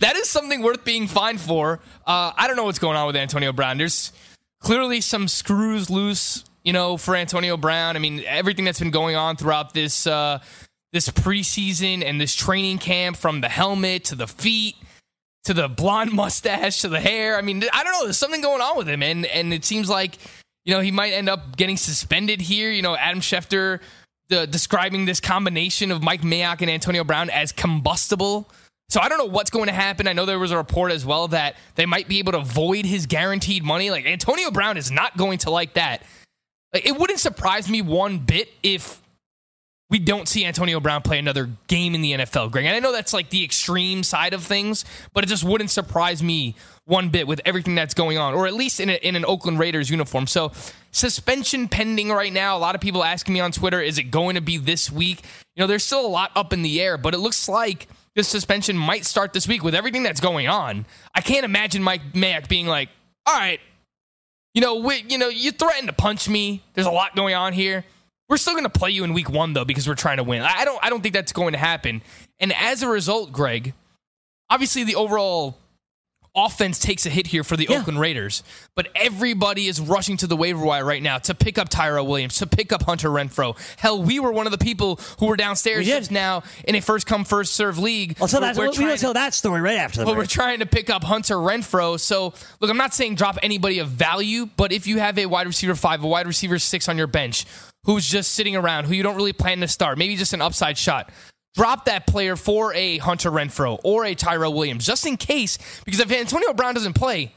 That is something worth being fined for. Uh, I don't know what's going on with Antonio Brown. There's clearly some screws loose, you know, for Antonio Brown. I mean, everything that's been going on throughout this uh, this preseason and this training camp, from the helmet to the feet to the blonde mustache to the hair. I mean, I don't know. There's something going on with him, and and it seems like you know he might end up getting suspended here. You know, Adam Schefter. Describing this combination of Mike Mayock and Antonio Brown as combustible. So I don't know what's going to happen. I know there was a report as well that they might be able to void his guaranteed money. Like Antonio Brown is not going to like that. Like, it wouldn't surprise me one bit if we don't see Antonio Brown play another game in the NFL, Greg. And I know that's like the extreme side of things, but it just wouldn't surprise me one bit with everything that's going on, or at least in, a, in an Oakland Raiders uniform. So suspension pending right now. A lot of people asking me on Twitter, is it going to be this week? You know, there's still a lot up in the air, but it looks like this suspension might start this week with everything that's going on. I can't imagine Mike Mayock being like, all right, you know, we, you know, you threatened to punch me. There's a lot going on here. We're still going to play you in week one though because we're trying to win. I don't. I don't think that's going to happen. And as a result, Greg, obviously the overall offense takes a hit here for the Yeah. Oakland Raiders. But everybody is rushing to the waiver wire right now to pick up Tyrell Williams, to pick up Hunter Renfrow. Hell, we were one of the people who were downstairs We just now in a first come first serve league. I'll tell We're- that. we're we will tell that story right after the but we're trying to pick up Hunter Renfrow. So, look, I'm not saying drop anybody of value, but if you have a wide receiver five, a wide receiver six on your bench who's just sitting around, who you don't really plan to start, maybe just an upside shot, drop that player for a Hunter Renfrow or a Tyrell Williams, just in case. Because if Antonio Brown doesn't play,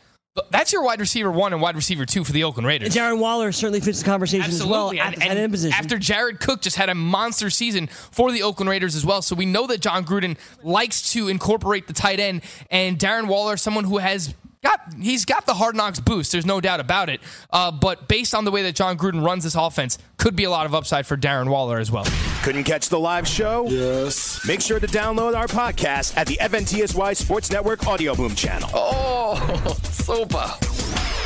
that's your wide receiver one and wide receiver two for the Oakland Raiders. Darren Waller certainly fits the conversation as well Absolutely. at And, the and end position. after Jared Cook just had a monster season for the Oakland Raiders as well. So we know that Jon Gruden likes to incorporate the tight end and Darren Waller, someone who has got he's got the hard knocks boost. There's no doubt about it. Uh, but based on the way that Jon Gruden runs this offense, could be a lot of upside for Darren Waller as well. Couldn't catch the live show? Yes. Make sure to download our podcast at the FNTSY Sports Network Audio Boom channel. Oh, super.